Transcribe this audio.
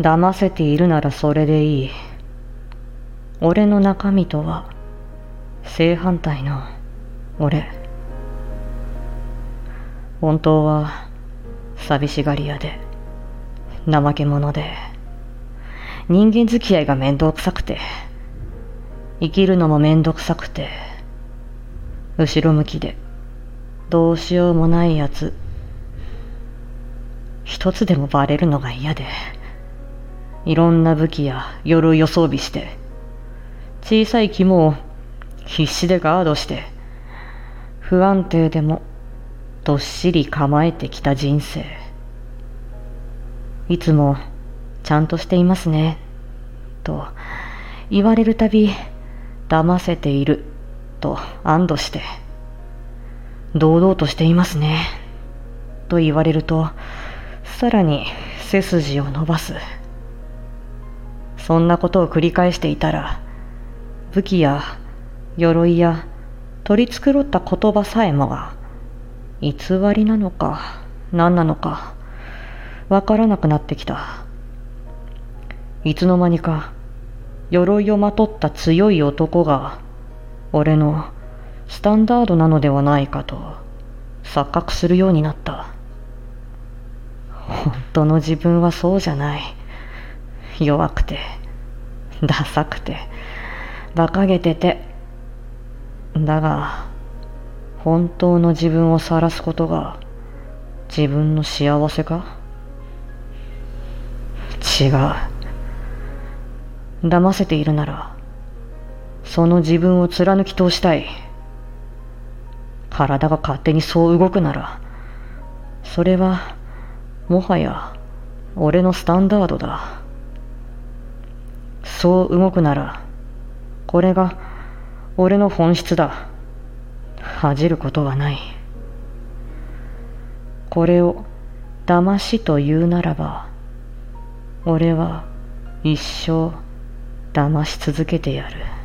騙せているならそれでいい。俺の中身とは正反対の俺。本当は寂しがり屋で怠け者で。人間付き合いが面倒くさくて。生きるのも面倒くさくて。後ろ向きで。どうしようもないやつ一つでもバレるのが嫌で。いろんな武器や鎧を装備して小さい肝を必死でガードして不安定でもどっしり構えてきた人生。いつもちゃんとしていますねと言われるたび騙せていると安堵して堂々としていますねと言われるとさらに背筋を伸ばす。そんなことを繰り返していたら武器や鎧や取り繕った言葉さえもが偽りなのか何なのかわからなくなってきた。いつの間にか鎧をまとった強い男が俺のスタンダードなのではないかと錯覚するようになった。本当の自分はそうじゃない。弱くて。ダサくて。馬鹿げてて。だが本当の自分を晒すことが自分の幸せか？違う。騙せているならその自分を貫き通したい。体が勝手にそう動くならそれはもはや俺のスタンダードだ。そう動くならこれが俺の本質だ。恥じることはない。これを騙しと言うならば俺は一生騙し続けてやる。